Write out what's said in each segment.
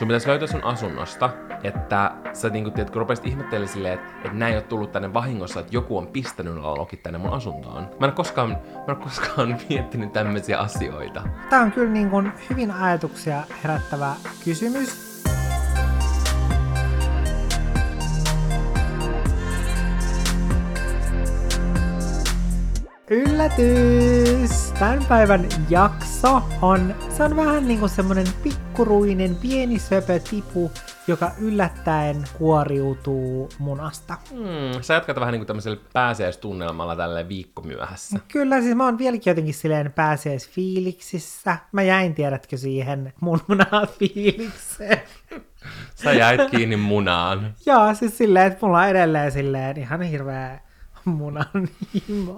sun pitäisi löytää sun asunnosta, että sä niinku, tiedät, kun rupesit ihmettelemään silleen, että, että näin ei ole tullut tänne vahingossa, että joku on pistänyt lokit tänne mun asuntoon. Mä en koskaan, mä en koskaan miettinyt tämmöisiä asioita. Tämä on kyllä niin kuin hyvin ajatuksia herättävä kysymys. Yllätys! Tämän päivän jakso on, se on vähän niin kuin semmonen pikkuruinen pieni söpö tipu, joka yllättäen kuoriutuu munasta. Hmm, sä jatkat vähän niin kuin tämmöisellä pääsiäistunnelmalla tälle viikko myöhässä. Kyllä, siis mä oon vieläkin jotenkin silleen pääsiäisfiiliksissä. Mä jäin, tiedätkö, siihen mun munaa fiilikseen. Sä jäit kiinni munaan. Joo, siis silleen, että mulla on edelleen silleen ihan hirveä munan himo.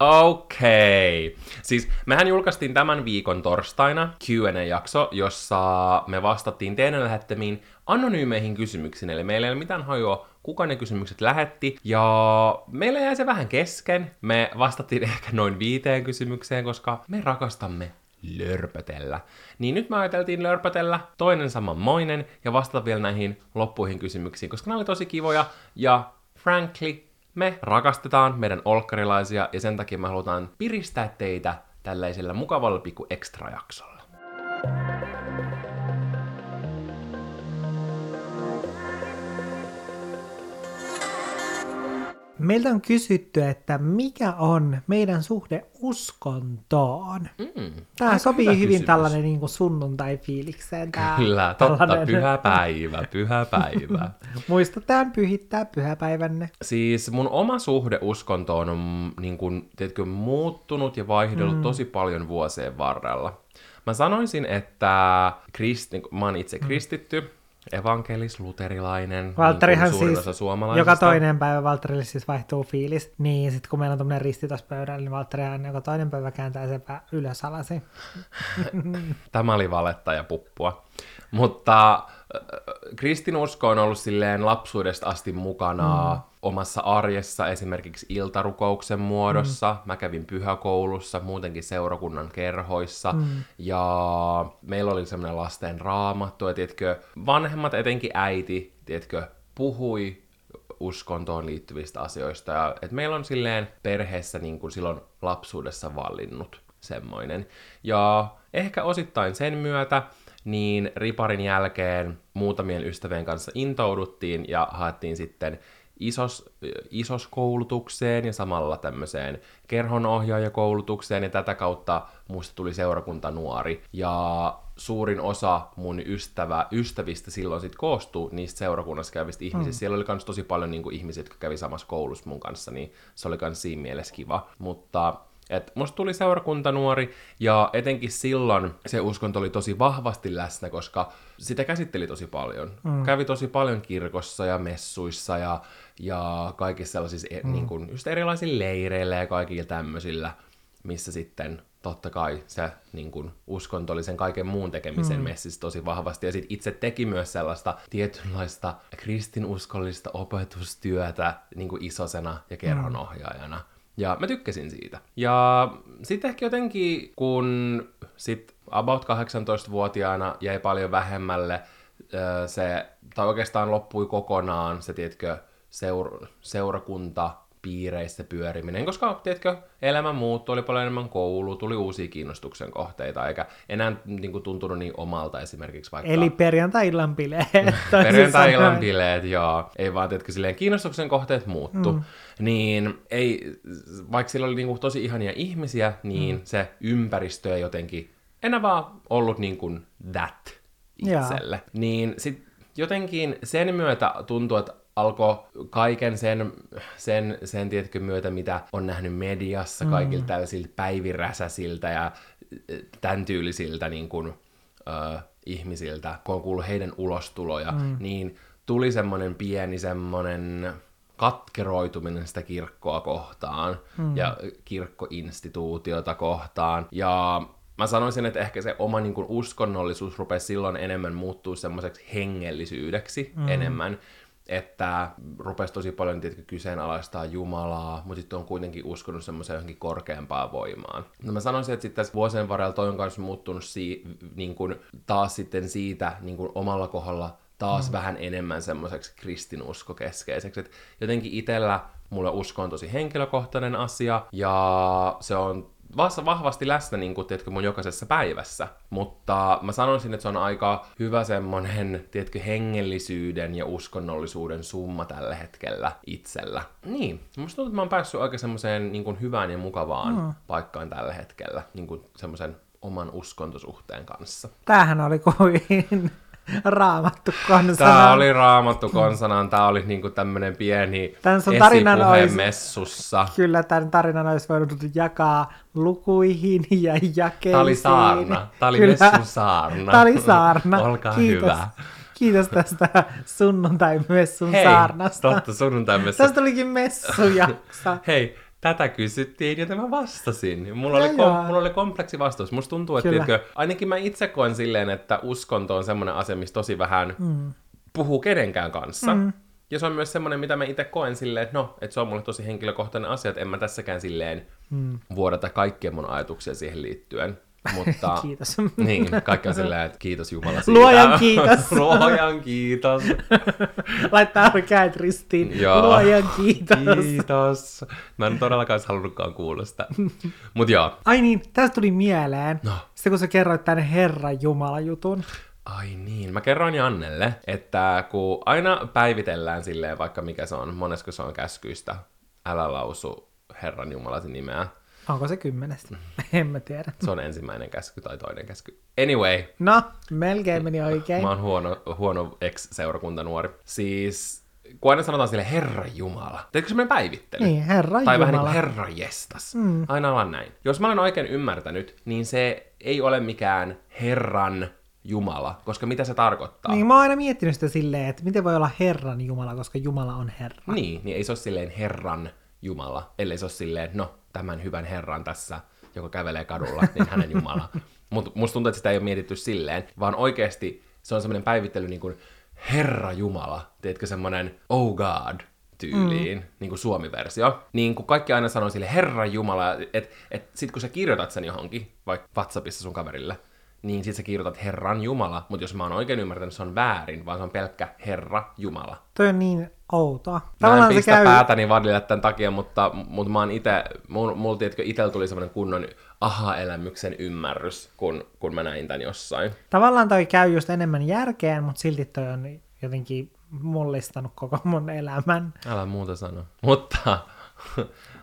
Okei. Okay. Siis mehän julkaistiin tämän viikon torstaina Q&A-jakso, jossa me vastattiin teidän lähettämiin anonyymeihin kysymyksiin. Eli meillä ei ole mitään hajua, kuka ne kysymykset lähetti. Ja meillä jäi se vähän kesken. Me vastattiin ehkä noin viiteen kysymykseen, koska me rakastamme lörpötellä. Niin nyt me ajateltiin lörpötellä toinen samanmoinen ja vastata vielä näihin loppuihin kysymyksiin, koska nämä oli tosi kivoja ja frankly, me rakastetaan meidän olkkarilaisia ja sen takia me halutaan piristää teitä tällaisella mukavalla pikku jaksolla. Meiltä on kysytty, että mikä on meidän suhde uskontoon. Mm, Tämä sopii hyvin kysymys. tällainen niin kuin sunnuntai-fiilikseen. Tämä Kyllä, totta, tällainen... pyhä päivä, pyhä päivä. Muistetaan pyhittää pyhäpäivänne. Siis mun oma suhde uskontoon on niin kuin, tiedätkö, muuttunut ja vaihdellut mm. tosi paljon vuosien varrella. Mä sanoisin, että krist, niin, mä oon itse mm. kristitty, mm evankelis-luterilainen, Valtterihan niin siis, joka toinen päivä Valtterille siis vaihtuu fiilis, niin sitten kun meillä on tämmöinen risti tuossa pöydällä, niin Valtterihan joka toinen päivä kääntää sepä ylös alasi. Tämä oli valetta ja puppua. Mutta kristinusko on ollut silleen lapsuudesta asti mukana mm. Omassa arjessa, esimerkiksi iltarukouksen muodossa. Mm. Mä kävin pyhäkoulussa, muutenkin seurakunnan kerhoissa. Mm. Ja meillä oli semmoinen lasten raamattu, ja tiedätkö, vanhemmat, etenkin äiti, tiedätkö, puhui uskontoon liittyvistä asioista. Ja, et meillä on silleen perheessä niin kuin silloin lapsuudessa vallinnut semmoinen. Ja ehkä osittain sen myötä niin riparin jälkeen muutamien ystävien kanssa intouduttiin ja haettiin sitten isos, isos koulutukseen ja samalla tämmöiseen kerhonohjaajakoulutukseen ja tätä kautta muista tuli seurakunta nuori ja suurin osa mun ystävä, ystävistä silloin sit koostuu niistä seurakunnassa käyvistä ihmisistä. Mm. Siellä oli myös tosi paljon niin ihmisiä, jotka kävi samassa koulussa mun kanssa, niin se oli myös siinä mielessä kiva. Mutta et musta tuli seurakuntanuori ja etenkin silloin se uskonto oli tosi vahvasti läsnä, koska sitä käsitteli tosi paljon. Mm. Kävi tosi paljon kirkossa ja messuissa ja, ja kaikissa sellaisissa e- mm. niin kuin, just erilaisilla leireillä ja kaikilla tämmöisillä, missä sitten totta kai se niin kuin, uskonto oli sen kaiken muun tekemisen mm. messissä tosi vahvasti. Ja sitten itse teki myös sellaista tietynlaista kristinuskollista opetustyötä niin kuin isosena ja kerhonohjaajana. Mm. Ja mä tykkäsin siitä. Ja sitten ehkä jotenkin, kun sit about 18-vuotiaana jäi paljon vähemmälle se, tai oikeastaan loppui kokonaan se, tiedätkö, seur- seurakunta piireissä pyöriminen, koska, tiedätkö, elämä muuttui, oli paljon enemmän koulu, tuli uusia kiinnostuksen kohteita, eikä enää niin kuin, tuntunut niin omalta esimerkiksi vaikka... Eli perjantai-illan bileet. perjantai-illan bileet, joo. Ei vaan, tiedätkö, silleen kiinnostuksen kohteet muuttu. Mm. Niin ei, vaikka sillä oli niin kuin, tosi ihania ihmisiä, niin mm. se ympäristö ei jotenkin enää vaan ollut niin kuin that itselle. Yeah. Niin sit jotenkin sen myötä tuntuu, että alkoi kaiken sen, sen, sen tiedätkö, myötä, mitä on nähnyt mediassa, mm. kaikilta täysiltä päiviräsäsiltä ja tämän tyylisiltä niin kuin, äh, ihmisiltä, kun on kuullut heidän ulostuloja, mm. niin tuli semmoinen pieni semmoinen katkeroituminen sitä kirkkoa kohtaan mm. ja kirkkoinstituutiota kohtaan. Ja mä sanoisin, että ehkä se oma niin kuin, uskonnollisuus rupesi silloin enemmän muuttuu semmoiseksi hengellisyydeksi mm. enemmän että rupesi tosi paljon tietenkin kyseenalaistaa Jumalaa, mutta sitten on kuitenkin uskonut semmoiseen johonkin korkeampaan voimaan. No mä sanoisin, että sitten tässä vuosien varrella toi on kanssa muuttunut si- niin kun taas sitten siitä niin kun omalla kohdalla taas mm. vähän enemmän semmoiseksi kristinuskokeskeiseksi. Et jotenkin itsellä mulle usko on tosi henkilökohtainen asia, ja se on vahvasti läsnä niin kuin, tiedätkö, mun jokaisessa päivässä. Mutta mä sanoisin, että se on aika hyvä semmonen, tiedätkö, hengellisyyden ja uskonnollisuuden summa tällä hetkellä itsellä. Niin, musta tuntuu, että mä oon päässyt aika semmoiseen niin kuin hyvään ja mukavaan mm. paikkaan tällä hetkellä, niin kuin semmoisen oman uskontosuhteen kanssa. Tämähän oli kovin raamattu konsana. Tämä oli raamattu konsanaan, tämä oli niinku tämmönen pieni tämän sun tarinan olisi, messussa. Kyllä, tämän tarinan olisi voinut jakaa lukuihin ja jakeisiin. Tämä oli saarna, tämä oli kyllä. messun saarna. Tämä oli saarna. Olkaa Kiitos. hyvä. Kiitos tästä sunnuntai-messun Hei, saarnasta. totta, sunnuntai-messu. Tästä tulikin messujakso. Hei, tätä kysyttiin, joten mä vastasin. Mulla, oli, kom- mulla oli kompleksi vastaus. Musta tuntuu, että tiedätkö, ainakin mä itse koen silleen, että uskonto on semmoinen asia, missä tosi vähän mm. puhuu kenenkään kanssa. Mm. Ja se on myös semmoinen, mitä mä itse koen silleen, että no, että se on mulle tosi henkilökohtainen asia, että en mä tässäkään silleen mm. vuodata kaikkia mun ajatuksia siihen liittyen. Mutta, kiitos. Niin, kaikki on silleen, että kiitos Jumala siitä. Luojan kiitos. Luojan kiitos. Laittaa käät ristiin. Joo. Luojan kiitos. Kiitos. Mä en todellakaan halunnutkaan kuulla sitä. Mut joo. Ai niin, tästä tuli mieleen. No. Se kun sä kerroit tänne Herran Jumala jutun. Ai niin, mä kerroin Jannelle, että kun aina päivitellään silleen, vaikka mikä se on, monesko se on käskyistä, älä lausu Herran Jumalasin nimeä, Onko se kymmenestä? en mä tiedä. Se on ensimmäinen käsky tai toinen käsky. Anyway. No, melkein meni oikein. Mä oon huono, huono ex-seurakuntanuori. Siis kun aina sanotaan sille Herra Jumala. Teetkö semmoinen päivittely? Niin, Herra Tai Jumala. vähän niin kuin Herra Jestas. Mm. Aina ollaan näin. Jos mä olen oikein ymmärtänyt, niin se ei ole mikään Herran Jumala, koska mitä se tarkoittaa? Niin, mä oon aina miettinyt sitä silleen, että miten voi olla Herran Jumala, koska Jumala on Herra. Niin, niin ei se ole silleen Herran Jumala, ellei se ole silleen, no, tämän hyvän Herran tässä, joka kävelee kadulla, niin hänen Jumala. Mutta musta tuntuu, että sitä ei ole mietitty silleen, vaan oikeasti se on semmoinen päivittely niin kuin Herra Jumala, teetkö semmoinen Oh God, tyyliin, mm. niin kuin suomi-versio. Niin kuin kaikki aina sanoo sille Herra Jumala, että et sit kun sä kirjoitat sen johonkin, vaikka WhatsAppissa sun kaverille, niin sit sä kirjoitat Herran Jumala, mutta jos mä oon oikein ymmärtänyt, se on väärin, vaan se on pelkkä Herra Jumala. Toi on niin outoa. Tavallaan mä en pistä käy... päätäni vadille tämän takia, mutta, mutta mä oon ite, mulla, mulla tiedätkö, itellä tuli semmoinen kunnon aha-elämyksen ymmärrys, kun, kun mä näin tämän jossain. Tavallaan toi käy just enemmän järkeen, mutta silti toi on jotenkin mullistanut koko mun elämän. Älä muuta sano. Mutta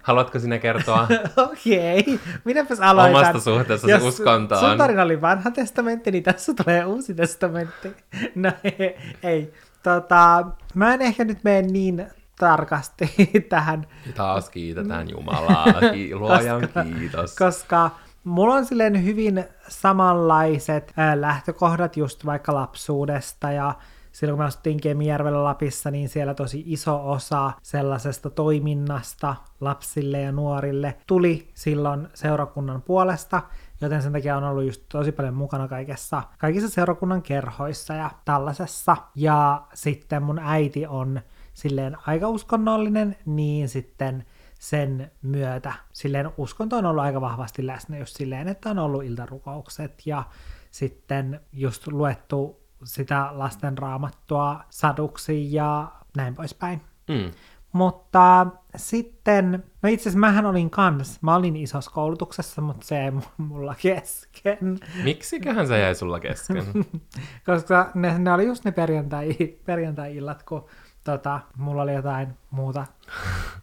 Haluatko sinä kertoa? Okei, okay. minäpäs aloitan. Omasta suhteessa Jos uskontoon. Sun tarina oli vanha testamentti, niin tässä tulee uusi testamentti. No ei, ei. Tota, mä en ehkä nyt mene niin tarkasti tähän. Taas kiitetään Jumalaa. Luojan koska, kiitos. Koska mulla on silleen hyvin samanlaiset lähtökohdat just vaikka lapsuudesta ja silloin kun mä asuttiin Kemijärvellä Lapissa, niin siellä tosi iso osa sellaisesta toiminnasta lapsille ja nuorille tuli silloin seurakunnan puolesta, joten sen takia on ollut just tosi paljon mukana kaikessa, kaikissa seurakunnan kerhoissa ja tällaisessa. Ja sitten mun äiti on silleen aika uskonnollinen, niin sitten sen myötä silleen uskonto on ollut aika vahvasti läsnä just silleen, että on ollut iltarukoukset ja sitten just luettu sitä lasten raamattua saduksi ja näin poispäin. Mm. Mutta sitten, no itse asiassa mähän olin kans, mä olin isossa koulutuksessa, mutta se ei mulla kesken. Miksiköhän se jäi sulla kesken? Koska ne, ne oli just ne perjantai, perjantai-illat, kun tota, mulla oli jotain muuta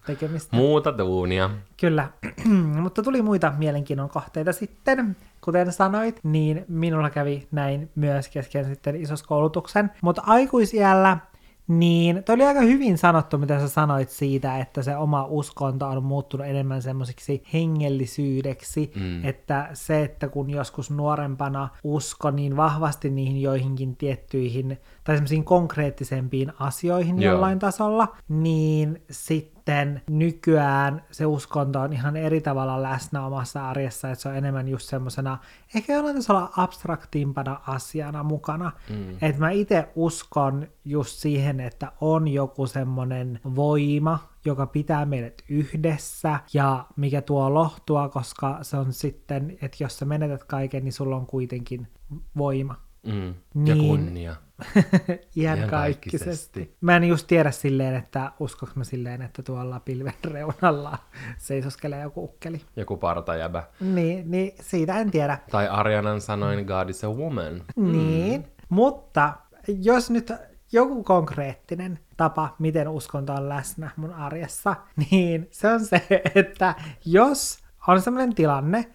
tekemistä. muuta duunia. Kyllä, mutta tuli muita mielenkiinnon kohteita sitten, kuten sanoit, niin minulla kävi näin myös kesken sitten isoskoulutuksen. Mutta aikuisiällä niin, toi oli aika hyvin sanottu, mitä sä sanoit siitä, että se oma uskonto on muuttunut enemmän semmoisiksi hengellisyydeksi, mm. että se, että kun joskus nuorempana usko niin vahvasti niihin joihinkin tiettyihin tai semmoisiin konkreettisempiin asioihin Joo. jollain tasolla, niin sitten sitten nykyään se uskonto on ihan eri tavalla läsnä omassa arjessa, että se on enemmän just semmosena, ehkä jollain tasolla abstraktimpana asiana mukana. Mm. Että mä itse uskon just siihen, että on joku semmoinen voima, joka pitää meidät yhdessä ja mikä tuo lohtua, koska se on sitten, että jos sä menetät kaiken, niin sulla on kuitenkin voima. Mm. Niin. Ja kunnia. Iän kaikkisesti. Mä en just tiedä silleen, että uskoks mä silleen, että tuolla pilven reunalla seisoskelee joku ukkeli. Joku partajäbä. Niin, niin siitä en tiedä. Tai Arianan sanoin God is a woman. Niin, mm. mutta jos nyt joku konkreettinen tapa, miten uskonto on läsnä mun arjessa, niin se on se, että jos on sellainen tilanne,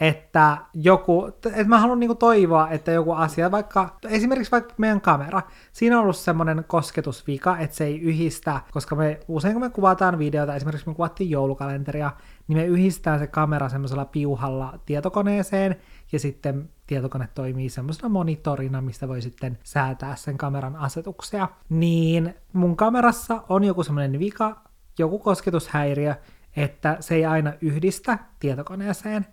että joku, että mä haluan niinku toivoa, että joku asia, vaikka esimerkiksi vaikka meidän kamera, siinä on ollut semmoinen kosketusvika, että se ei yhdistä, koska me usein kun me kuvataan videota, esimerkiksi me kuvattiin joulukalenteria, niin me yhdistää se kamera semmoisella piuhalla tietokoneeseen, ja sitten tietokone toimii semmoisena monitorina, mistä voi sitten säätää sen kameran asetuksia. Niin mun kamerassa on joku semmoinen vika, joku kosketushäiriö, että se ei aina yhdistä tietokoneeseen,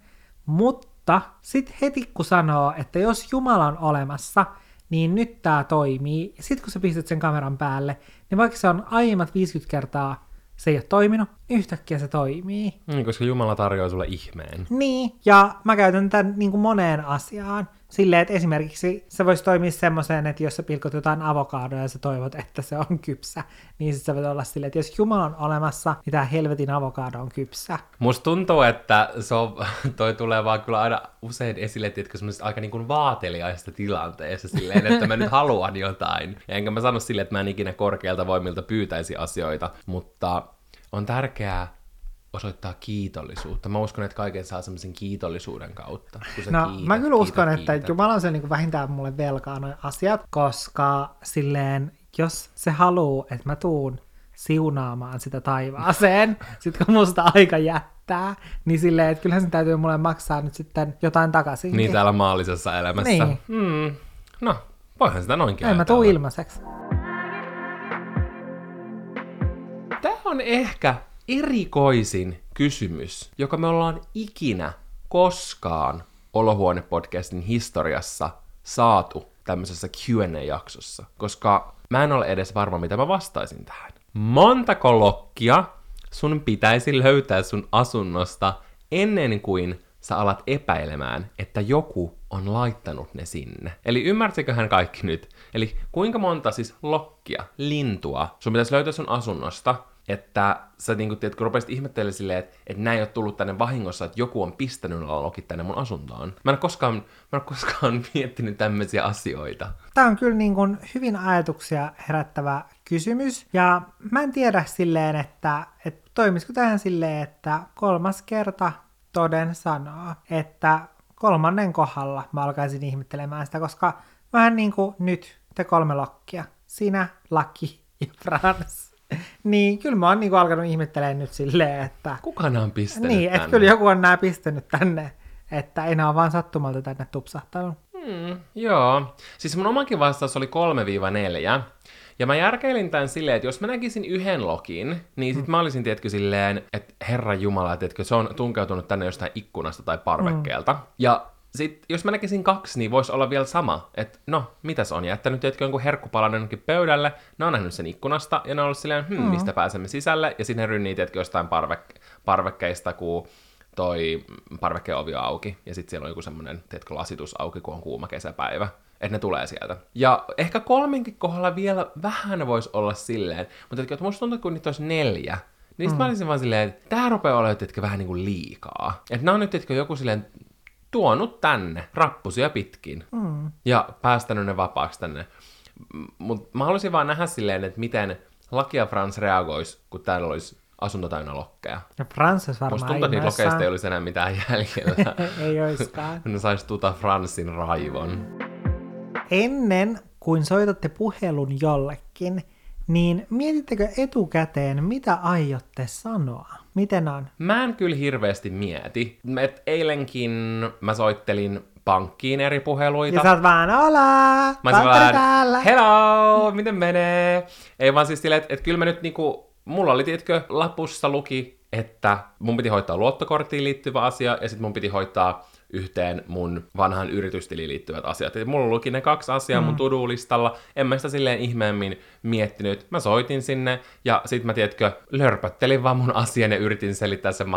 mutta sitten heti kun sanoo, että jos Jumala on olemassa, niin nyt tämä toimii. Ja sitten kun sä pistät sen kameran päälle, niin vaikka se on aiemmat 50 kertaa se ei ole toiminut, yhtäkkiä se toimii. Niin, koska Jumala tarjoaa sulle ihmeen. Niin, ja mä käytän tämän niin kuin moneen asiaan. Silleen, että esimerkiksi se voisi toimia semmoiseen, että jos sä pilkot jotain avokadoa ja sä toivot, että se on kypsä, niin sitten se voi olla silleen, että jos Jumala on olemassa, niin tämä helvetin avokado on kypsä. Musta tuntuu, että se on, toi tulee vaan kyllä aina usein esille, että semmoisesta aika niin kuin vaateliaista tilanteessa silleen, että mä nyt haluan jotain. Enkä mä sano silleen, että mä en ikinä korkealta voimilta pyytäisi asioita, mutta on tärkeää osoittaa kiitollisuutta. Mä uskon, että kaiken saa semmoisen kiitollisuuden kautta. Kun no, kiität, mä kyllä uskon, kiität, että kiität. Jumala on se niin vähintään mulle velkaa noin asiat, koska silleen, jos se haluaa, että mä tuun siunaamaan sitä taivaaseen, sit kun musta aika jättää, niin silleen, että kyllähän sen täytyy mulle maksaa nyt sitten jotain takaisin. Niin täällä maallisessa elämässä. Niin. Mm. No, voihan sitä noinkin Ei mä tuu ilmaiseksi. Tämä on ehkä erikoisin kysymys, joka me ollaan ikinä koskaan Olohuone-podcastin historiassa saatu tämmöisessä Q&A-jaksossa, koska mä en ole edes varma, mitä mä vastaisin tähän. Montako lokkia sun pitäisi löytää sun asunnosta ennen kuin sä alat epäilemään, että joku on laittanut ne sinne. Eli ymmärsikö hän kaikki nyt? Eli kuinka monta siis lokkia, lintua sun pitäisi löytää sun asunnosta, että sä niin tiedät, kun rupesit ihmettelemään silleen, että, että näin ei ole tullut tänne vahingossa, että joku on pistänyt lokit tänne mun asuntoon. Mä en koskaan, mä en koskaan miettinyt tämmöisiä asioita. Tämä on kyllä niin kuin hyvin ajatuksia herättävä kysymys. Ja mä en tiedä silleen, että, että toimisiko tähän silleen, että kolmas kerta toden sanoo, että kolmannen kohdalla mä alkaisin ihmettelemään sitä, koska vähän niin kuin nyt te kolme lokkia. Sinä, Laki ja Frans niin, kyllä mä oon niinku alkanut ihmettelemään nyt silleen, että... Kuka nämä on pistänyt Niin, että kyllä joku on nämä pistänyt tänne, että ei nämä vaan sattumalta tänne tupsahtanut. Hmm, joo. Siis mun omakin vastaus oli 3-4. Ja mä järkeilin tämän silleen, että jos mä näkisin yhden lokin, niin sit mm. mä olisin, tietkö silleen, että Herra Jumala, että se on tunkeutunut tänne jostain ikkunasta tai parvekkeelta. Mm. Ja sitten jos mä näkisin kaksi, niin voisi olla vielä sama, että no, mitäs on jättänyt, tiedätkö, jonkun herkkupalan jonnekin pöydälle, ne on nähnyt sen ikkunasta, ja ne on ollut silleen, hmm, mm. mistä pääsemme sisälle, ja sitten ne rynnii, tiedätkö, jostain parvek- parvekkeista, kun toi parvekkeen ovi on auki, ja sitten siellä on joku semmoinen, tiedätkö, lasitus auki, kun on kuuma kesäpäivä, että ne tulee sieltä. Ja ehkä kolminkin kohdalla vielä vähän voisi olla silleen, mutta että musta tuntuu, että kun niitä olisi neljä, niin mm. mä olisin vaan silleen, että tää rupeaa olemaan, tiedätkö, vähän niin kuin liikaa. Että nämä on nyt, tiedätkö, joku silleen tuonut tänne rappusia pitkin mm. ja päästänyt ne vapaaksi tänne. Mutta mä haluaisin vaan nähdä silleen, että miten Laki ja Frans reagois, kun täällä olisi asunto täynnä lokkeja. Ja Frans varmaan Musta tuntuu, että niitä lokeista ei olisi enää mitään jäljellä. ei oiskaan. ne sais tuta Fransin raivon. Ennen kuin soitatte puhelun jollekin, niin mietittekö etukäteen, mitä aiotte sanoa? Miten on? Mä en kyllä hirveästi mieti. Et eilenkin mä soittelin pankkiin eri puheluita. Ja sä oot vaan, olaa, mä vaan, täällä. hello, miten menee? Ei vaan siis silleen, että et kyllä mä nyt niinku mulla oli, tiedätkö, lapussa luki, että mun piti hoitaa luottokorttiin liittyvä asia, ja sitten mun piti hoitaa yhteen mun vanhan yritystiliin liittyvät asiat. Et mulla luki ne kaksi asiaa mm. mun to-do-listalla, en mä sitä silleen ihmeemmin miettinyt. Mä soitin sinne, ja sit mä, tiedätkö, lörpöttelin vaan mun asian ja yritin selittää sen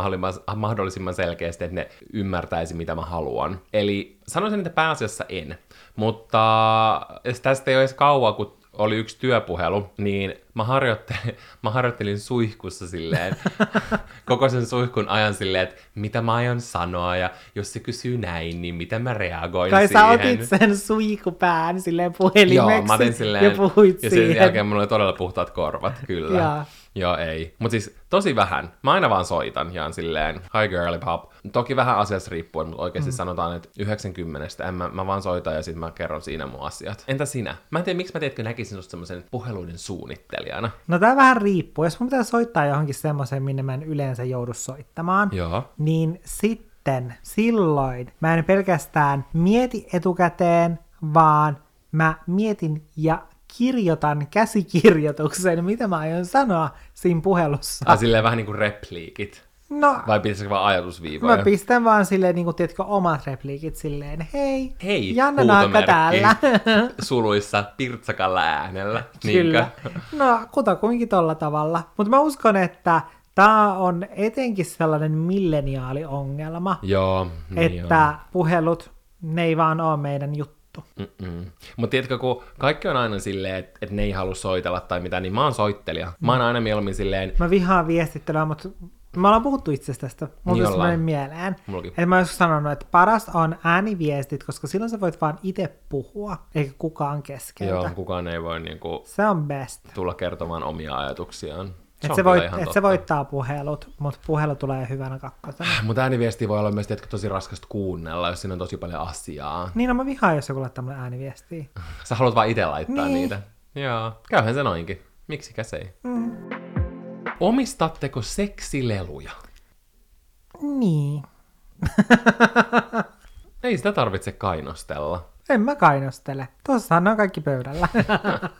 mahdollisimman selkeästi, että ne ymmärtäisi, mitä mä haluan. Eli sanoisin, että pääasiassa en. Mutta tästä ei ole edes kauan, kun oli yksi työpuhelu, niin mä harjoittelin, mä harjoittelin suihkussa silleen, koko sen suihkun ajan silleen, että mitä mä aion sanoa, ja jos se kysyy näin, niin mitä mä reagoin Kai siihen. sä otit sen suihkupään silleen puhelimeksi Joo, mä otin silleen, ja puhuit ja siihen. sen jälkeen mulla oli todella puhtaat korvat, kyllä. Joo. Joo, ei. Mutta siis tosi vähän. Mä aina vaan soitan ja on silleen, hi girly pop. Toki vähän asiasta riippuen, mutta oikeasti mm. sanotaan, että 90 en mä, mä vaan soitan ja sitten mä kerron siinä mun asiat. Entä sinä? Mä en tiedä, miksi mä tiedätkö näkisin susta semmoisen puheluiden suunnittelijana. No tää vähän riippuu. Jos mun pitää soittaa johonkin semmoiseen, minne mä en yleensä joudu soittamaan, Joo. niin sitten silloin mä en pelkästään mieti etukäteen, vaan mä mietin ja kirjoitan käsikirjoituksen, mitä mä aion sanoa siinä puhelussa. Tai silleen vähän niin kuin repliikit. No, Vai pitäisikö vaan ajatusviivoja? mä pistän vaan silleen, niin kuin, tiedätkö, omat repliikit silleen, hei, Hei, Janna Naakka täällä. Suluissa pirtsakalla äänellä. Kyllä. Niinkö? No, kutakuinkin tolla tavalla. Mutta mä uskon, että tämä on etenkin sellainen milleniaaliongelma, Joo, niin että puhelut, ne ei vaan ole meidän juttu. Mutta tiedätkö, kun kaikki on aina silleen, että et ne ei halua soitella tai mitä, niin mä oon soittelija. Mä oon aina mieluummin silleen, Mä vihaan viestittelyä, mutta me ollaan puhuttu itse asiassa tästä. Mulla Niin tuli mieleen. Mullakin. Että mä oon joskus sanonut, että paras on ääniviestit, koska silloin sä voit vaan itse puhua, eikä kukaan keskeltä. joo, kukaan ei voi niinku Se on best. tulla kertomaan omia ajatuksiaan. Että on se, voit, et se voittaa puhelut, mutta puhelu tulee hyvänä kakkosena. Mutta ääniviesti voi olla myös tiedätkö, tosi raskasta kuunnella, jos siinä on tosi paljon asiaa. Niin, no mä vihaan, jos joku laittaa mulle ääniviestiä. Sä haluat vaan itse laittaa Niin. niitä. Joo, käyhän se noinkin. Miksikäs ei? Mm. Omistatteko seksileluja? Niin. Ei sitä tarvitse kainostella. En mä kainostele. Tossahan ne on kaikki pöydällä.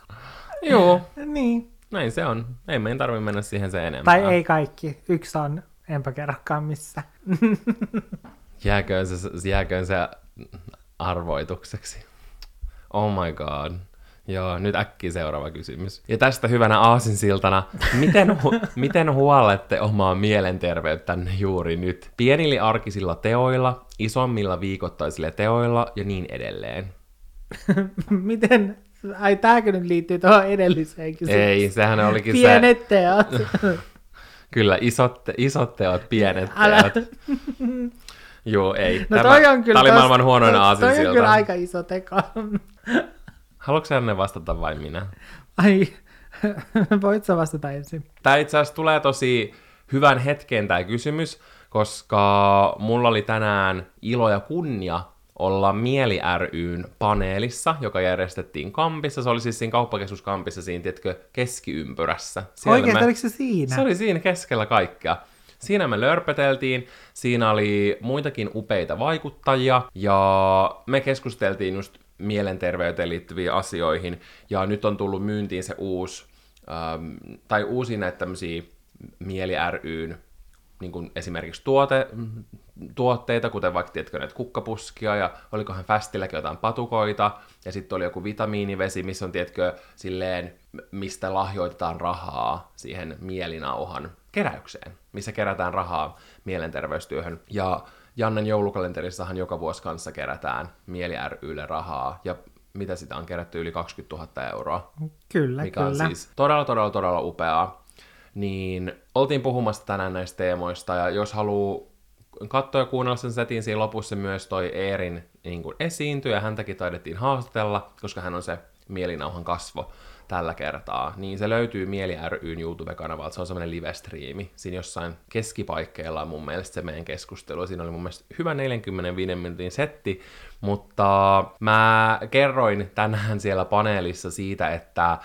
Joo, niin. Näin se on. Ei meidän tarvitse mennä siihen se enempää. Tai ei kaikki. Yksi on, enpä kerrokaan missä. Jääköön se, jääköön se arvoitukseksi. Oh my god. Joo, nyt äkkiä seuraava kysymys. Ja tästä hyvänä aasinsiltana, miten, hu- miten huolette omaa mielenterveyttänne juuri nyt? Pienillä arkisilla teoilla, isommilla viikoittaisilla teoilla ja niin edelleen. Miten? Ai tääkö nyt liittyy tuohon edelliseen kysymykseen? Ei, sehän olikin se... Pienet teot. Kyllä, isot, isot teot, pienet Älä. teot. Joo, ei. No toi on kyllä... Tämä oli tos- maailman huonoin toi- Toi on kyllä aasinsilta. aika iso teko. Haluatko sä ne vastata vai minä? Ai, voit sä vastata ensin? Tämä itse asiassa tulee tosi hyvän hetken tämä kysymys, koska mulla oli tänään ilo ja kunnia olla Mieli ryn paneelissa, joka järjestettiin Kampissa. Se oli siis siinä kauppakeskuskampissa siinä, tiedätkö, keskiympyrässä. Oikein, me- oliko se siinä? Se oli siinä keskellä kaikkea. Siinä me lörpöteltiin, siinä oli muitakin upeita vaikuttajia, ja me keskusteltiin just mielenterveyteen liittyviin asioihin, ja nyt on tullut myyntiin se uusi, ähm, tai uusi näitä tämmöisiä Mieli ryn niin kuin esimerkiksi tuote, tuotteita, kuten vaikka tiedätkö, näitä kukkapuskia, ja olikohan Fästilläkin jotain patukoita, ja sitten oli joku vitamiinivesi, missä on, tiedätkö, silleen, mistä lahjoitetaan rahaa siihen mielinauhan keräykseen, missä kerätään rahaa mielenterveystyöhön. Ja Jannen joulukalenterissahan joka vuosi kanssa kerätään Mieli rylle rahaa, ja mitä sitä on kerätty yli 20 000 euroa Kyllä, mikä kyllä. on siis todella, todella, todella upeaa. Niin oltiin puhumassa tänään näistä teemoista, ja jos haluaa katsoa ja kuunnella sen setin, siinä lopussa myös toi Eerin niin kuin esiintyi, ja häntäkin taidettiin haastatella, koska hän on se mielinauhan kasvo tällä kertaa, niin se löytyy Mieli ryn YouTube-kanavalta, se on semmoinen live-striimi. Siinä jossain keskipaikkeilla on mun mielestä se meidän keskustelu, siinä oli mun mielestä hyvä 45 minuutin setti, mutta mä kerroin tänään siellä paneelissa siitä, että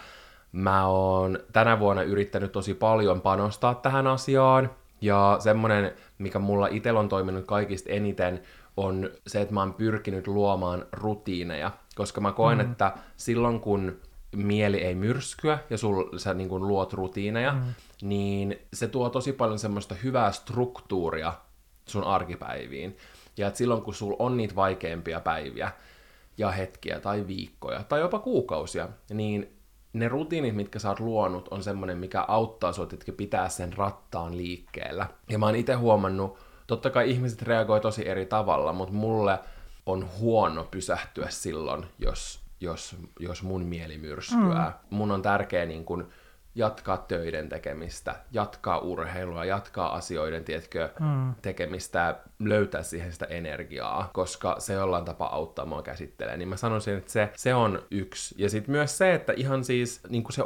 mä oon tänä vuonna yrittänyt tosi paljon panostaa tähän asiaan, ja semmonen, mikä mulla itsellä on toiminut kaikista eniten, on se, että mä oon pyrkinyt luomaan rutiineja, koska mä koen, mm. että silloin kun mieli ei myrskyä ja sul, sä niin kuin luot rutiineja, mm. niin se tuo tosi paljon semmoista hyvää struktuuria sun arkipäiviin. Ja että silloin kun sulla on niitä vaikeimpia päiviä ja hetkiä tai viikkoja tai jopa kuukausia, niin ne rutiinit, mitkä sä oot luonut, on semmoinen, mikä auttaa sua, että pitää sen rattaan liikkeellä. Ja mä oon itse huomannut, totta kai ihmiset reagoi tosi eri tavalla, mutta mulle on huono pysähtyä silloin, jos, jos, jos mun mieli myrskyää. Mm. Mun on tärkeä niin kun, jatkaa töiden tekemistä, jatkaa urheilua, jatkaa asioiden, tiedätkö, mm. tekemistä, löytää siihen sitä energiaa, koska se jollain tapaa auttaa mua käsittelee. Niin mä sanoisin, että se, se on yksi. Ja sitten myös se, että ihan siis, niin se,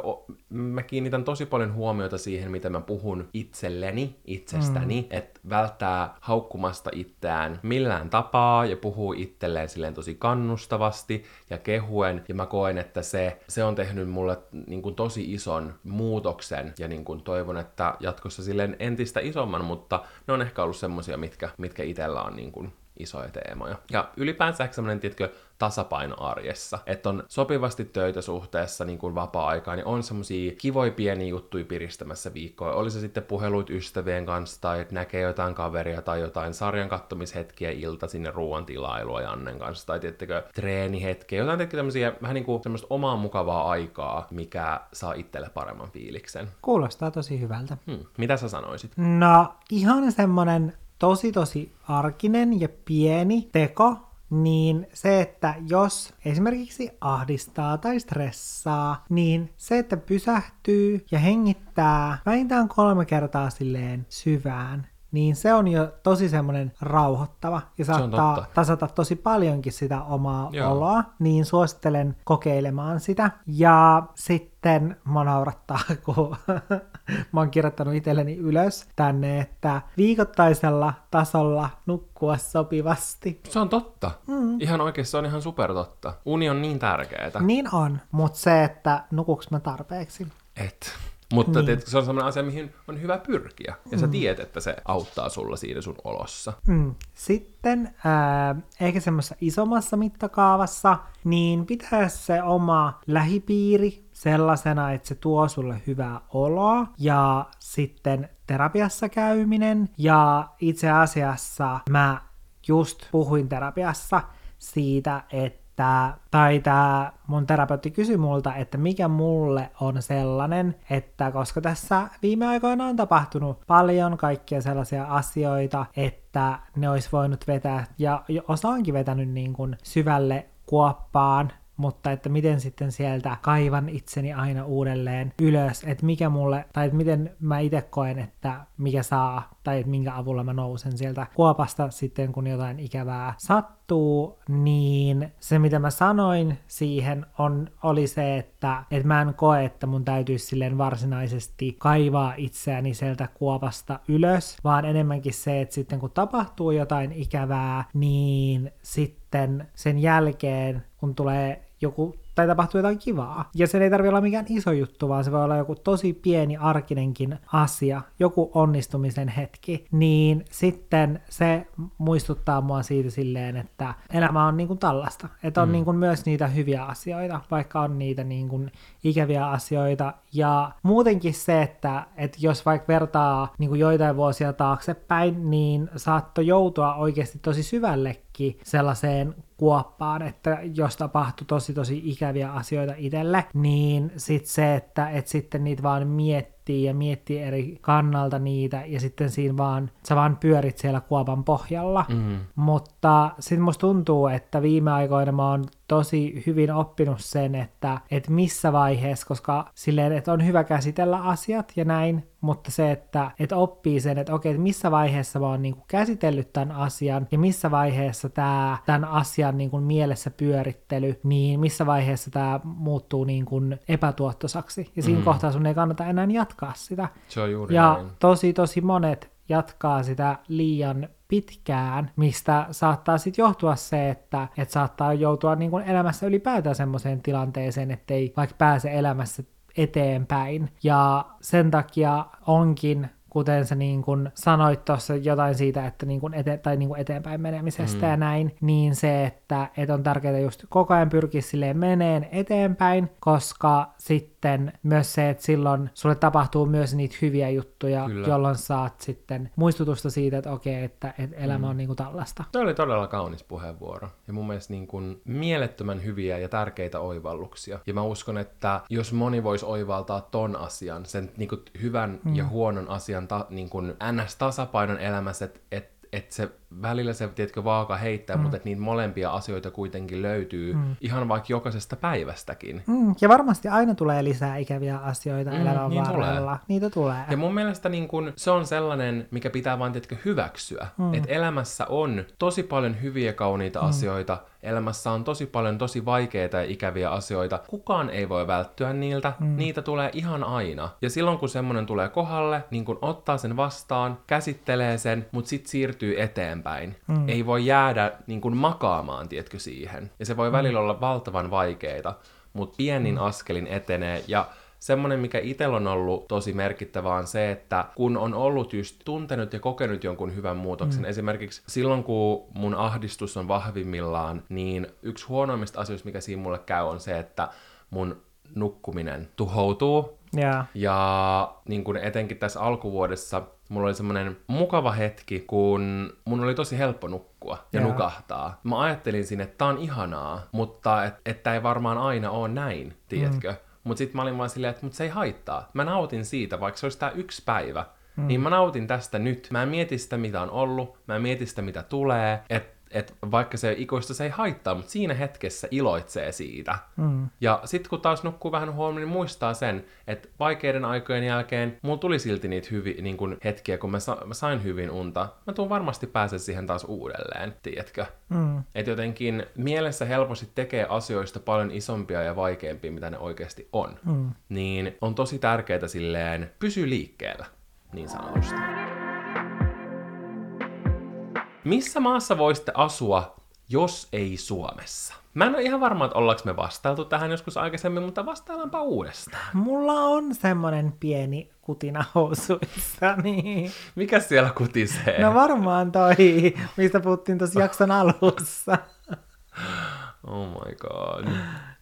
mä kiinnitän tosi paljon huomiota siihen, mitä mä puhun itselleni, itsestäni, mm. että välttää haukkumasta itseään millään tapaa ja puhuu itselleen silleen tosi kannustavasti ja kehuen. Ja mä koen, että se, se on tehnyt mulle niin kuin tosi ison muutoksen ja niin kuin toivon, että jatkossa silleen entistä isomman, mutta ne on ehkä ollut semmosia, mitkä, mitkä itsellä on niin kuin isoja teemoja. Ja ylipäänsä semmoinen, tiedätkö, tasapaino arjessa. Että on sopivasti töitä suhteessa niin kuin vapaa-aikaan, niin on semmosia kivoja pieniä juttuja piristämässä viikkoa. Oli se sitten puheluit ystävien kanssa, tai että näkee jotain kaveria, tai jotain sarjan kattomishetkiä ilta sinne ruoan tilailua Jannen kanssa, tai tiettekö treenihetkiä, jotain tietkö tämmöisiä vähän niin kuin semmoista omaa mukavaa aikaa, mikä saa itselle paremman fiiliksen. Kuulostaa tosi hyvältä. Hmm. Mitä sä sanoisit? No, ihan semmonen tosi tosi arkinen ja pieni teko, niin se, että jos esimerkiksi ahdistaa tai stressaa, niin se, että pysähtyy ja hengittää vähintään kolme kertaa silleen syvään, niin se on jo tosi semmoinen rauhoittava ja saattaa tasata tosi paljonkin sitä omaa Joo. oloa, niin suosittelen kokeilemaan sitä. Ja sitten mä naurattaa, kun mä oon kirjoittanut itselleni ylös tänne, että viikoittaisella tasolla nukkua sopivasti. Se on totta. Mm. Ihan oikeasti se on ihan super totta. Uni on niin tärkeää. Niin on, mutta se, että nukuks mä tarpeeksi. Et. Mutta niin. tietysti se on sellainen asia, mihin on hyvä pyrkiä. Ja mm. sä tiedät, että se auttaa sulla siinä sun olossa. Mm. Sitten äh, ehkä semmoisessa isommassa mittakaavassa, niin pitää se oma lähipiiri sellaisena, että se tuo sulle hyvää oloa. Ja sitten terapiassa käyminen. Ja itse asiassa mä just puhuin terapiassa siitä, että että, tai tämä mun terapeutti kysyi multa, että mikä mulle on sellainen, että koska tässä viime aikoina on tapahtunut paljon kaikkia sellaisia asioita, että ne olisi voinut vetää, ja osa onkin vetänyt niin kuin syvälle kuoppaan, mutta että miten sitten sieltä kaivan itseni aina uudelleen ylös, että mikä mulle, tai että miten mä itse koen, että mikä saa, tai että minkä avulla mä nousen sieltä kuopasta sitten, kun jotain ikävää sattuu, niin se mitä mä sanoin siihen on, oli se, että, että mä en koe, että mun täytyisi silleen varsinaisesti kaivaa itseäni sieltä kuopasta ylös, vaan enemmänkin se, että sitten kun tapahtuu jotain ikävää, niin sitten sen jälkeen, kun tulee joku tai tapahtuu jotain kivaa. Ja se ei tarvitse olla mikään iso juttu, vaan se voi olla joku tosi pieni arkinenkin asia, joku onnistumisen hetki, niin sitten se muistuttaa mua siitä silleen, että elämä on niin kuin tällaista. Että on mm. niin kuin myös niitä hyviä asioita, vaikka on niitä niin kuin ikäviä asioita. Ja muutenkin se, että, että jos vaikka vertaa niin kuin joitain vuosia taaksepäin, niin saattoi joutua oikeasti tosi syvällekin sellaiseen kuoppaan, että jos tapahtui tosi tosi ikäviä asioita itselle, niin sitten se, että et sitten niitä vaan miettii ja miettii eri kannalta niitä ja sitten siinä vaan, sä vaan pyörit siellä kuopan pohjalla. Mm. Mutta sitten musta tuntuu, että viime aikoina mä oon tosi hyvin oppinut sen, että, että missä vaiheessa, koska silleen, että on hyvä käsitellä asiat ja näin, mutta se, että, että oppii sen, että okei, että missä vaiheessa mä oon niin kuin käsitellyt tämän asian ja missä vaiheessa tämä, tämän asian niin kuin mielessä pyörittely, niin missä vaiheessa tämä muuttuu niin kuin epätuottosaksi. Ja siinä mm. kohtaa sun ei kannata enää jatkaa sitä. Se on juuri ja näin. tosi tosi monet jatkaa sitä liian pitkään, mistä saattaa sitten johtua se, että et saattaa joutua niin kuin elämässä ylipäätään semmoiseen tilanteeseen, ettei vaikka pääse elämässä eteenpäin. Ja sen takia onkin kuten sä niin kuin sanoit tuossa jotain siitä, että niin kuin ete- tai niin kuin eteenpäin menemisestä mm. ja näin, niin se, että, että on tärkeää just koko ajan pyrkiä silleen meneen eteenpäin, koska sitten myös se, että silloin sulle tapahtuu myös niitä hyviä juttuja, Kyllä. jolloin saat sitten muistutusta siitä, että okei, että, että elämä mm. on niin kuin tällaista. Tuo oli todella kaunis puheenvuoro ja mun mielestä niin kuin mielettömän hyviä ja tärkeitä oivalluksia. Ja mä uskon, että jos moni voisi oivaltaa ton asian, sen niin kuin hyvän mm. ja huonon asian ta, niin kuin NS-tasapainon elämässä, että et että se välillä se, tiedätkö, vaaka heittää, mm. mutta että niitä molempia asioita kuitenkin löytyy mm. ihan vaikka jokaisesta päivästäkin. Mm. Ja varmasti aina tulee lisää ikäviä asioita mm, elämän niin varrella. Tulee. Niitä tulee. Ja mun mielestä niin kun, se on sellainen, mikä pitää vaan, tiedätkö, hyväksyä. Mm. Että elämässä on tosi paljon hyviä kauniita mm. asioita, elämässä on tosi paljon tosi vaikeita ja ikäviä asioita. Kukaan ei voi välttyä niiltä, mm. niitä tulee ihan aina. Ja silloin kun semmonen tulee kohalle, niin kun ottaa sen vastaan, käsittelee sen, mutta sitten siirtyy eteenpäin. Mm. Ei voi jäädä niin kun makaamaan, tietkö siihen. Ja se voi mm. välillä olla valtavan vaikeita, mutta pienin mm. askelin etenee ja semmoinen, mikä itsellä on ollut tosi merkittävä on se, että kun on ollut just tuntenut ja kokenut jonkun hyvän muutoksen, mm. esimerkiksi silloin kun mun ahdistus on vahvimmillaan, niin yksi huonoimmista asioista, mikä siinä mulle käy, on se, että mun nukkuminen tuhoutuu. Yeah. Ja niin kun etenkin tässä alkuvuodessa mulla oli semmoinen mukava hetki, kun mun oli tosi helppo nukkua ja yeah. nukahtaa. Mä ajattelin sinne, että tää on ihanaa, mutta että et ei varmaan aina ole näin, tiedätkö? Mm. Mutta sitten mä olin vaan silleen, että mut se ei haittaa. Mä nautin siitä, vaikka se olisi tää yksi päivä. Mm. Niin mä nautin tästä nyt. Mä en mieti sitä, mitä on ollut. Mä en mieti sitä, mitä tulee. Että että vaikka se ikuista se ei haittaa, mutta siinä hetkessä iloitsee siitä. Mm. Ja sitten kun taas nukkuu vähän huomioon, niin muistaa sen, että vaikeiden aikojen jälkeen mulla tuli silti niitä hyvi, niin kun hetkiä, kun mä, sa- mä sain hyvin unta. Mä tuun varmasti pääse siihen taas uudelleen, tiedätkö? Mm. Että jotenkin mielessä helposti tekee asioista paljon isompia ja vaikeampia, mitä ne oikeasti on. Mm. Niin on tosi tärkeää silleen pysy liikkeellä, niin sanotusti. Missä maassa voisitte asua, jos ei Suomessa? Mä en ole ihan varma, että ollaanko me vastailtu tähän joskus aikaisemmin, mutta vastaillaanpa uudestaan. Mulla on semmonen pieni kutina housuissa, niin... Mikä siellä kutisee? No varmaan toi, mistä puhuttiin tuossa jakson alussa. Oh my god.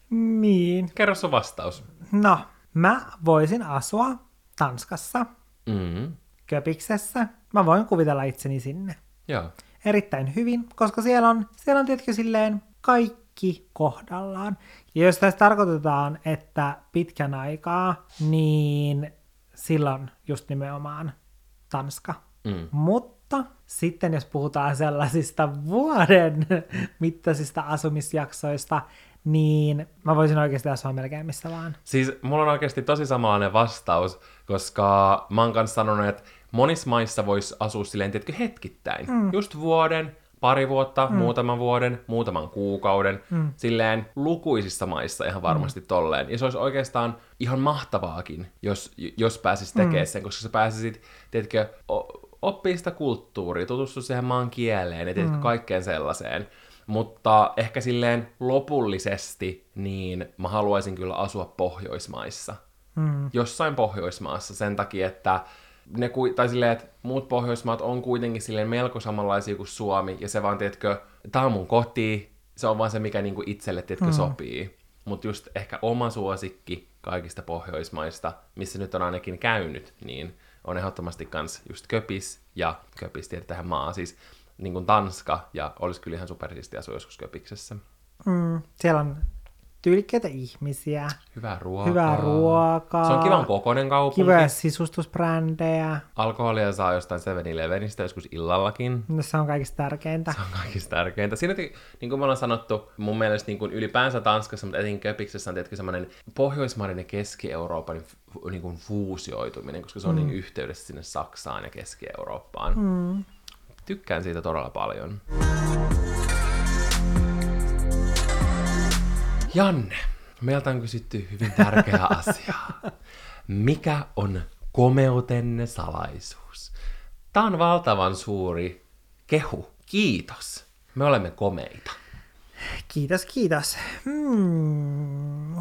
Niin. Kerro sun vastaus. No, mä voisin asua Tanskassa, mm. Köpiksessä. Mä voin kuvitella itseni sinne. Joo erittäin hyvin, koska siellä on, siellä on tietenkin silleen kaikki kohdallaan. Ja jos tässä tarkoitetaan, että pitkän aikaa, niin silloin just nimenomaan Tanska. Mm. Mutta sitten jos puhutaan sellaisista vuoden mittaisista asumisjaksoista, niin mä voisin oikeasti asua melkein missä vaan. Siis mulla on oikeasti tosi samanlainen vastaus, koska mä oon kanssa sanonut, että monissa maissa voisi asua silleen, tiedätkö, hetkittäin. Mm. Just vuoden, pari vuotta, mm. muutaman vuoden, muutaman kuukauden, mm. silleen lukuisissa maissa ihan varmasti mm. tolleen. Ja se olisi oikeastaan ihan mahtavaakin, jos, jos pääsisit tekemään mm. sen, koska sä pääsisit, tiedätkö, oppii sitä kulttuuria, tutustu siihen maan kieleen ja tiedätkö, mm. kaikkeen sellaiseen. Mutta ehkä silleen lopullisesti, niin mä haluaisin kyllä asua Pohjoismaissa. Mm. Jossain Pohjoismaassa sen takia, että ne, tai silleen, että muut Pohjoismaat on kuitenkin silleen melko samanlaisia kuin Suomi, ja se vaan, tiedätkö, tää on mun koti, se on vaan se, mikä niinku itselle, tiedätkö, mm. sopii. Mutta just ehkä oma suosikki kaikista Pohjoismaista, missä nyt on ainakin käynyt, niin on ehdottomasti kans just Köpis, ja Köpis tiedetään maa, siis niin kuin Tanska, ja olisi kyllä ihan supersiisti asua joskus Köpiksessä. Mm, siellä on tyylikkäitä ihmisiä. Hyvää ruokaa. Hyvää ruokaa. Se on kivan kokoinen kaupunki. Kivoja sisustusbrändejä. Alkoholia saa jostain 7-Elevenistä joskus illallakin. No se on kaikista tärkeintä. Se on kaikista tärkeintä. Siinä, niin kuin me ollaan sanottu, mun mielestä niin kuin ylipäänsä Tanskassa, mutta etenkin Köpiksessä on tietenkin semmoinen Pohjoismaiden ja Keski-Euroopan niin kuin fuusioituminen, koska se on niin mm. niin yhteydessä sinne Saksaan ja Keski-Eurooppaan. Mm. Tykkään siitä todella paljon. Janne, meiltä on kysytty hyvin tärkeä asia. Mikä on komeutenne salaisuus? Tämä on valtavan suuri kehu. Kiitos. Me olemme komeita. Kiitos, kiitos. Hmm.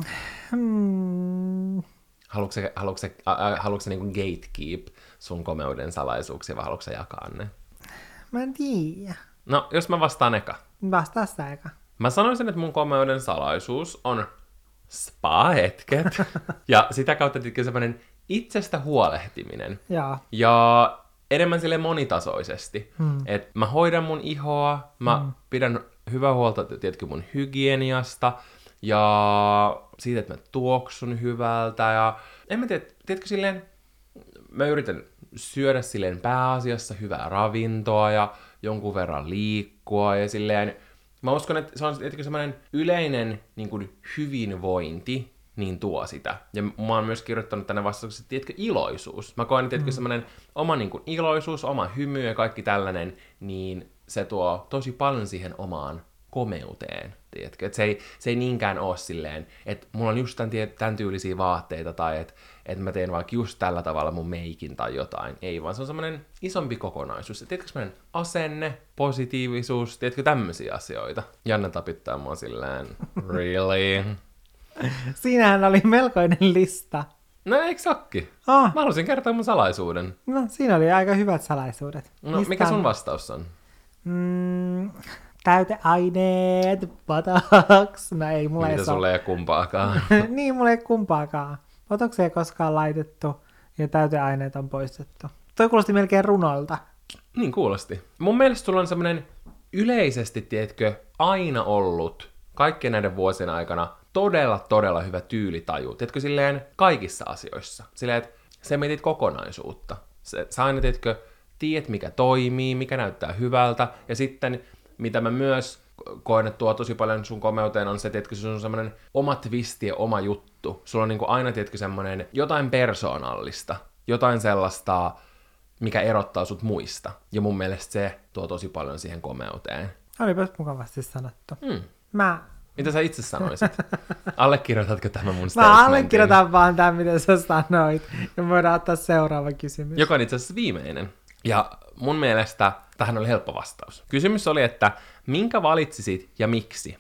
Hmm. Haluatko äh, se niinku gatekeep sun komeuden salaisuuksia vai haluatko sä jakaa ne? Mä en tiedä. No, jos mä vastaan eka. Vastaa sitä eka. Mä sanoisin, että mun komeuden salaisuus on spa-hetket. ja sitä kautta tietenkin semmoinen itsestä huolehtiminen. Joo. Ja enemmän sille monitasoisesti. Hmm. Et mä hoidan mun ihoa, mä hmm. pidän hyvää huolta, tiedätkö, mun hygieniasta ja siitä, että mä tuoksun hyvältä. Ja en mä tiedä, tiedätkö silleen, mä yritän syödä silleen pääasiassa hyvää ravintoa ja jonkun verran liikkua ja silleen, mä uskon, että se on tietenkin semmoinen yleinen niin kuin hyvinvointi, niin tuo sitä. Ja mä oon myös kirjoittanut tänne vastaukset, tiedätkö, iloisuus. Mä koen, että mm. semmoinen oma niin kuin, iloisuus, oma hymy ja kaikki tällainen, niin se tuo tosi paljon siihen omaan komeuteen, tiedätkö? Et se, ei, se ei niinkään ole silleen, että mulla on just tämän, tämän tyylisiä vaatteita tai että et mä teen vaikka just tällä tavalla mun meikin tai jotain. Ei, vaan se on semmoinen isompi kokonaisuus. Et tiedätkö semmoinen asenne, positiivisuus, tiedätkö tämmöisiä asioita. Janne tapittaa mua silleen, really? Siinähän oli melkoinen lista. No eikö sakki? Oh. Mä halusin kertoa mun salaisuuden. No, siinä oli aika hyvät salaisuudet. No, Mistä mikä sun vastaus on? Mm, täyteaineet, botox. No ei, mulla Mitä ei sulle ei kumpaakaan? niin, mulla ei kumpaakaan. Botox ei koskaan laitettu ja täyteaineet on poistettu. Toi kuulosti melkein runolta. Niin kuulosti. Mun mielestä sulla on semmoinen yleisesti, tiedätkö, aina ollut kaikkien näiden vuosien aikana todella, todella hyvä tyylitaju. Tiedätkö, silleen kaikissa asioissa. Silleen, että sä mietit kokonaisuutta. Sä, sä aina, tiedätkö, tiedät, mikä toimii, mikä näyttää hyvältä, ja sitten mitä mä myös koen, että tuo tosi paljon sun komeuteen on se, että se on semmoinen oma twisti ja oma juttu. Sulla on niin kuin aina, tiedätkö, semmoinen jotain persoonallista, jotain sellaista, mikä erottaa sut muista. Ja mun mielestä se tuo tosi paljon siihen komeuteen. Olipas mukavasti sanottu. Hmm. Mä mitä sä itse sanoisit? Allekirjoitatko tämän mun Mä allekirjoitan vaan tämän, mitä sä sanoit. Ja voidaan ottaa seuraava kysymys. Joka on itse asiassa viimeinen. Ja mun mielestä tähän oli helppo vastaus. Kysymys oli, että minkä valitsisit ja miksi?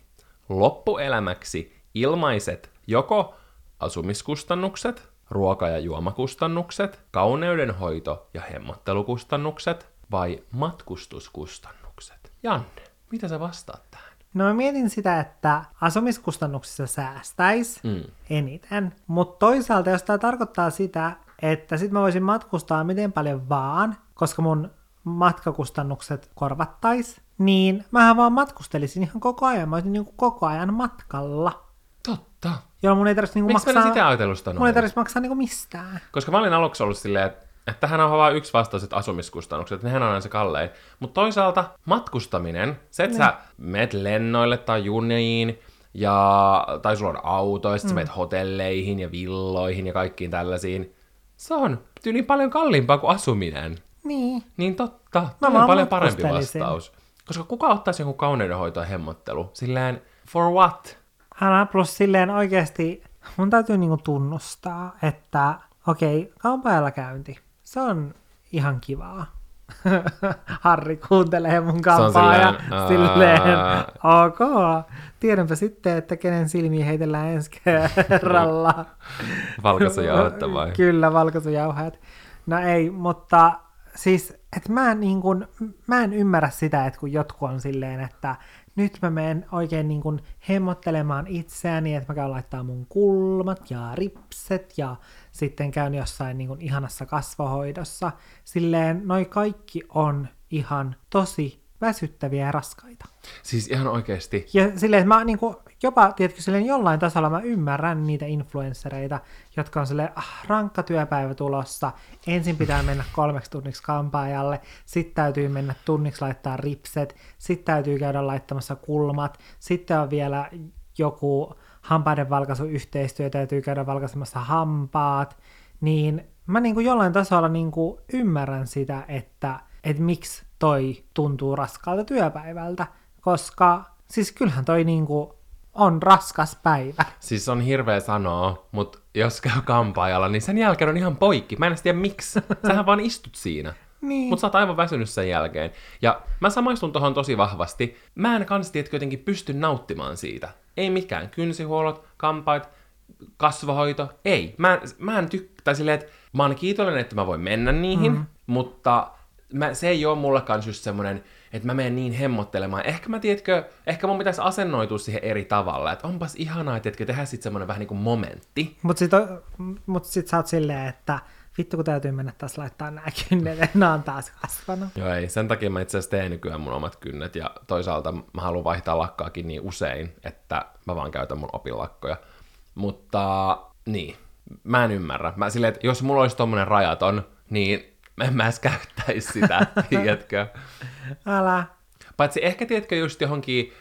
Loppuelämäksi ilmaiset joko asumiskustannukset, ruoka- ja juomakustannukset, kauneudenhoito- ja hemmottelukustannukset vai matkustuskustannukset? Janne, mitä sä vastaat tähän? No mä mietin sitä, että asumiskustannuksissa säästäisi mm. eniten, mutta toisaalta jos tämä tarkoittaa sitä, että sit mä voisin matkustaa miten paljon vaan, koska mun matkakustannukset korvattais, niin mähän vaan matkustelisin ihan koko ajan. Mä olisin niin koko ajan matkalla. Totta. Jolloin mun ei tarvitsisi niinku Miksi maksaa... sitä ajatelusta Mun ei tarvitsisi maksaa niinku mistään. Koska mä olin aluksi ollut silleen, että että tähän on vain yksi vastaus, että asumiskustannukset, nehän on aina se kallein. Mutta toisaalta matkustaminen, se, että mm. sä meet lennoille tai juniin, ja, tai sulla on auto, ja mm. sä meet hotelleihin ja villoihin ja kaikkiin tällaisiin, se on tyyli paljon kalliimpaa kuin asuminen. Niin. Niin totta, Mä on paljon parempi vastaus. Koska kuka ottaisi jonkun kauneudenhoito ja hemmottelu? Silleen, for what? Älä plus silleen oikeasti, mun täytyy niinku tunnustaa, että okei, okay, kampaajalla käynti se on ihan kivaa. Harri kuuntelee mun kampaa ja silleen, ok, tiedänpä sitten, että kenen silmiin heitellään ensi kerralla. valkaisujauhat vai? Kyllä, valkaisujauhat. No ei, mutta siis, että mä, niin kun, mä en ymmärrä sitä, että kun jotkut on silleen, että nyt mä menen oikein niin kuin hemmottelemaan itseäni, että mä käyn laittaa mun kulmat ja ripset ja sitten käyn jossain niin kuin ihanassa kasvohoidossa. Silleen noi kaikki on ihan tosi väsyttäviä ja raskaita. Siis ihan oikeasti. Ja silleen, että mä niin kuin, jopa, tiedätkö, silleen jollain tasolla mä ymmärrän niitä influenssereita, jotka on silleen, ah, rankka työpäivä tulossa, ensin pitää mennä kolmeksi tunniksi kampaajalle, sitten täytyy mennä tunniksi laittaa ripset, sitten täytyy käydä laittamassa kulmat, sitten on vielä joku hampaiden valkaisuyhteistyö, täytyy käydä valkaisemassa hampaat, niin mä niin kuin jollain tasolla niin kuin ymmärrän sitä, että, että miksi toi tuntuu raskaalta työpäivältä, koska siis kyllähän toi niin kuin on raskas päivä. Siis on hirveä sanoa, mutta jos käy kampaajalla, niin sen jälkeen on ihan poikki. Mä en tiedä miksi. Sähän vaan istut siinä. Niin. Mutta sä oot aivan väsynyt sen jälkeen. Ja mä samaistun tohon tosi vahvasti. Mä en kans tiedätkö jotenkin pysty nauttimaan siitä. Ei mikään. Kynsihuollot, kampait, kasvohoito, ei. Mä, mä en tykkää, silleen, että mä oon kiitollinen, että mä voin mennä niihin, mm. mutta mä, se ei ole mullekaan just semmoinen, että mä menen niin hemmottelemaan. Ehkä mä, tiedätkö, ehkä mun pitäisi asennoitua siihen eri tavalla, että onpas ihanaa, että tehdä sitten semmoinen vähän niin kuin momentti. Mutta sit, mut sit sä oot silleen, että vittu kun täytyy mennä taas laittaa nämä kynnet, nämä on taas kasvanut. Joo ei, sen takia mä itse asiassa teen nykyään mun omat kynnet ja toisaalta mä haluan vaihtaa lakkaakin niin usein, että mä vaan käytän mun opilakkoja. Mutta niin, mä en ymmärrä. Mä silleen, että jos mulla olisi tommonen rajaton, niin en mä edes käyttäisi sitä, tiedätkö? Älä. Paitsi ehkä, tiedätkö, just johonkin,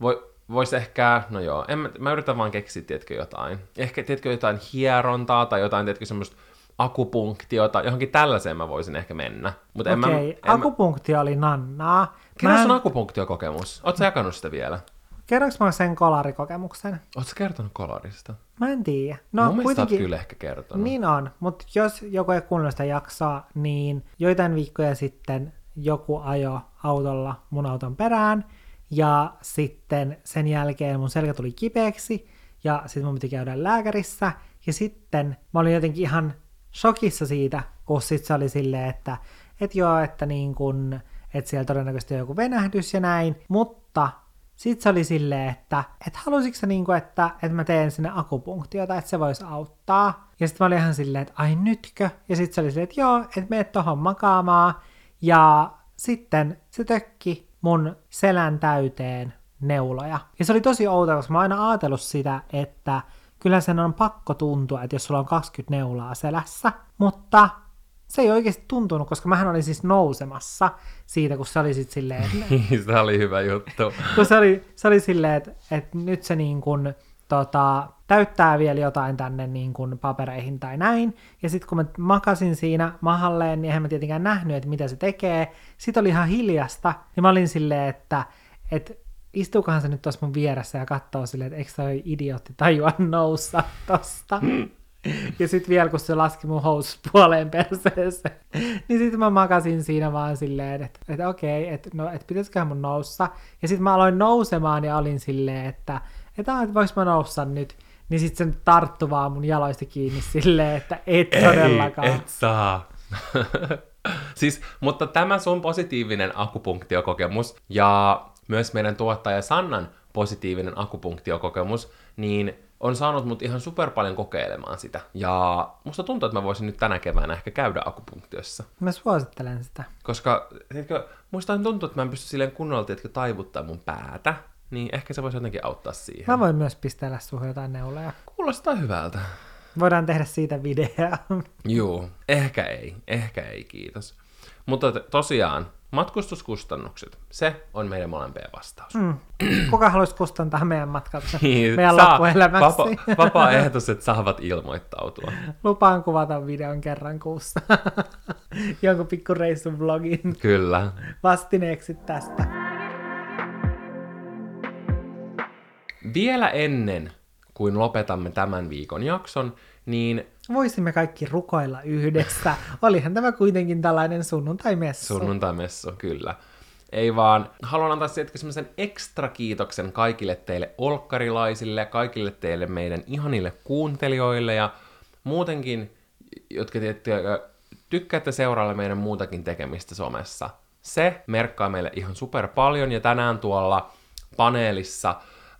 voi, voisi ehkä, no joo, en, mä, mä yritän vaan keksiä, tiedätkö, jotain. Ehkä, tiedätkö, jotain hierontaa tai jotain, tiedätkö, semmoista akupunktiota, johonkin tällaiseen mä voisin ehkä mennä. Mut Okei, okay, en mä, akupunktio mä... oli nannaa. Kerro mä... sun akupunktiokokemus. Oot sä jakanut sitä vielä? Kerroks mä sen kolarikokemuksen? Oletko kertonut kolarista? Mä en tiedä. No, Mun kuitenkin... kyllä ehkä kertonut. Niin on, mutta jos joku ei kuunnella sitä jaksoa, niin joitain viikkoja sitten joku ajo autolla mun auton perään, ja sitten sen jälkeen mun selkä tuli kipeäksi, ja sitten mun piti käydä lääkärissä, ja sitten mä olin jotenkin ihan shokissa siitä, kun sit se oli silleen, että et joo, että niin kun, että siellä todennäköisesti on joku venähdys ja näin, mutta sitten se oli silleen, että et halusitko sä niinku, että, että mä teen sinne akupunktiota, että se voisi auttaa. Ja sitten mä olin ihan silleen, että ai nytkö? Ja sitten se oli silleen, että joo, että meet tohon makaamaan. Ja sitten se tökki mun selän täyteen neuloja. Ja se oli tosi outoa, koska mä oon aina ajatellut sitä, että kyllä sen on pakko tuntua, että jos sulla on 20 neulaa selässä, mutta se ei oikeasti tuntunut, koska mähän olin siis nousemassa siitä, kun se oli sitten silleen... Niin, se oli hyvä juttu. kun se oli, se oli silleen, että, että nyt se niin kuin, tota, täyttää vielä jotain tänne niin kuin papereihin tai näin. Ja sitten kun mä makasin siinä mahalleen, niin eihän mä tietenkään nähnyt, että mitä se tekee. Sitten oli ihan hiljasta, ja mä olin silleen, että, että istuukohan se nyt tuossa mun vieressä ja katsoo silleen, että eikö toi idiootti tajua noussa tosta. Ja sitten vielä, kun se laski mun housut puoleen perseeseen, niin sitten mä makasin siinä vaan silleen, että, että okei, että, no, että pitäisiköhän mun noussa. Ja sitten mä aloin nousemaan ja olin silleen, että, että, että voiko mä noussa nyt. Niin sitten se tarttu vaan mun jaloista kiinni silleen, että et Ei, todellakaan. et saa. siis, mutta tämä sun positiivinen akupunktiokokemus ja myös meidän tuottaja Sannan positiivinen akupunktiokokemus, niin on saanut mut ihan super paljon kokeilemaan sitä. Ja musta tuntuu, että mä voisin nyt tänä keväänä ehkä käydä akupunktiossa. Mä suosittelen sitä. Koska, tiedätkö, musta tuntuu, että mä en pysty silleen kunnolla, tiedätkö, taivuttaa mun päätä. Niin ehkä se voisi jotenkin auttaa siihen. Mä voin myös pistellä suhun jotain neuleja. Kuulostaa hyvältä. Voidaan tehdä siitä video. Juu, ehkä ei. Ehkä ei, kiitos. Mutta tosiaan, Matkustuskustannukset, se on meidän molempien vastaus. Mm. Kuka haluaisi kustantaa meidän matkat niin, meidän saa, loppuelämäksi? Vapa, vapaaehtoiset saavat ilmoittautua. Lupaan kuvata videon kerran kuussa. Jonkun pikku reissun vlogin. Kyllä. Vastineeksi tästä. Vielä ennen kuin lopetamme tämän viikon jakson, niin voisimme kaikki rukoilla yhdessä. Olihan tämä kuitenkin tällainen sunnuntaimessu. Sunnuntaimessu, kyllä. Ei vaan, haluan antaa sieltä semmoisen ekstra kiitoksen kaikille teille olkkarilaisille, kaikille teille meidän ihanille kuuntelijoille ja muutenkin, jotka tykkäätte seurailla meidän muutakin tekemistä somessa. Se merkkaa meille ihan super paljon ja tänään tuolla paneelissa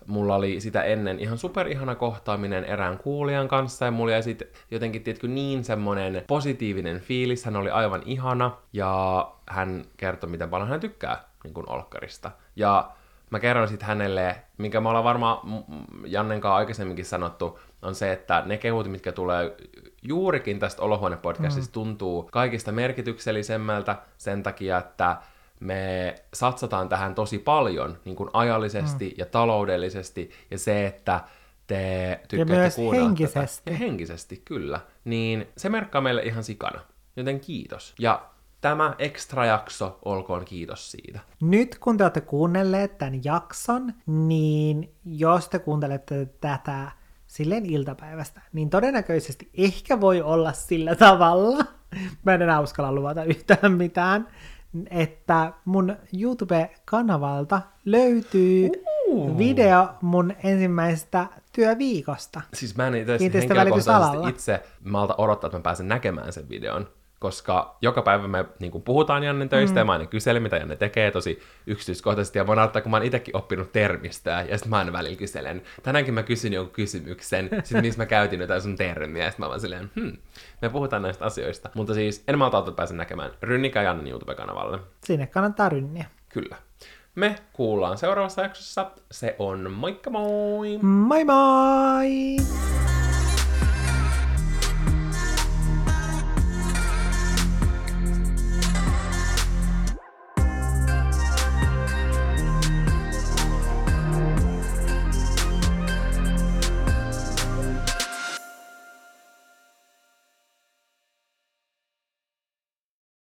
mulla oli sitä ennen ihan superihana kohtaaminen erään kuulijan kanssa, ja mulla jäi sitten jotenkin, tiedätkö, niin semmonen positiivinen fiilis, hän oli aivan ihana, ja hän kertoi, miten paljon hän tykkää niin kuin Olkkarista. Ja mä kerron sitten hänelle, minkä me ollaan varmaan Jannen kanssa aikaisemminkin sanottu, on se, että ne kehut, mitkä tulee juurikin tästä Olohuone-podcastista, mm. tuntuu kaikista merkityksellisemmältä sen takia, että me satsataan tähän tosi paljon niin kuin ajallisesti mm. ja taloudellisesti, ja se, että te tykkäätte ja myös henkisesti. Tätä, ja henkisesti, kyllä. Niin se merkkaa meille ihan sikana. Joten kiitos. Ja tämä ekstra jakso, olkoon kiitos siitä. Nyt kun te olette kuunnelleet tämän jakson, niin jos te kuuntelette tätä silleen iltapäivästä, niin todennäköisesti ehkä voi olla sillä tavalla, mä en enää uskalla luvata yhtään mitään, että mun YouTube-kanavalta löytyy Uh. video mun ensimmäisestä työviikosta. Siis mä en itse henkilökohtaisesti itse malta odottaa, että mä pääsen näkemään sen videon. Koska joka päivä me niin kuin puhutaan Jannen töistä mm. ja mä aina kyselen, mitä Janne tekee tosi yksityiskohtaisesti. Ja mä naurattaa, kun mä oon itsekin oppinut termistöä ja sitten mä aina välillä kyselen. Tänäänkin mä kysyn jonkun kysymyksen, sitten missä mä käytin jotain sun termiä. Ja sitten mä vaan silleen, hmm, me puhutaan näistä asioista. Mutta siis en malta että pääsen näkemään. Rynnikä Jannen YouTube-kanavalle. Sinne kannattaa rynniä. Kyllä. Me kuullaan seuraavassa jaksossa. Se on moikka moi! Moi moi!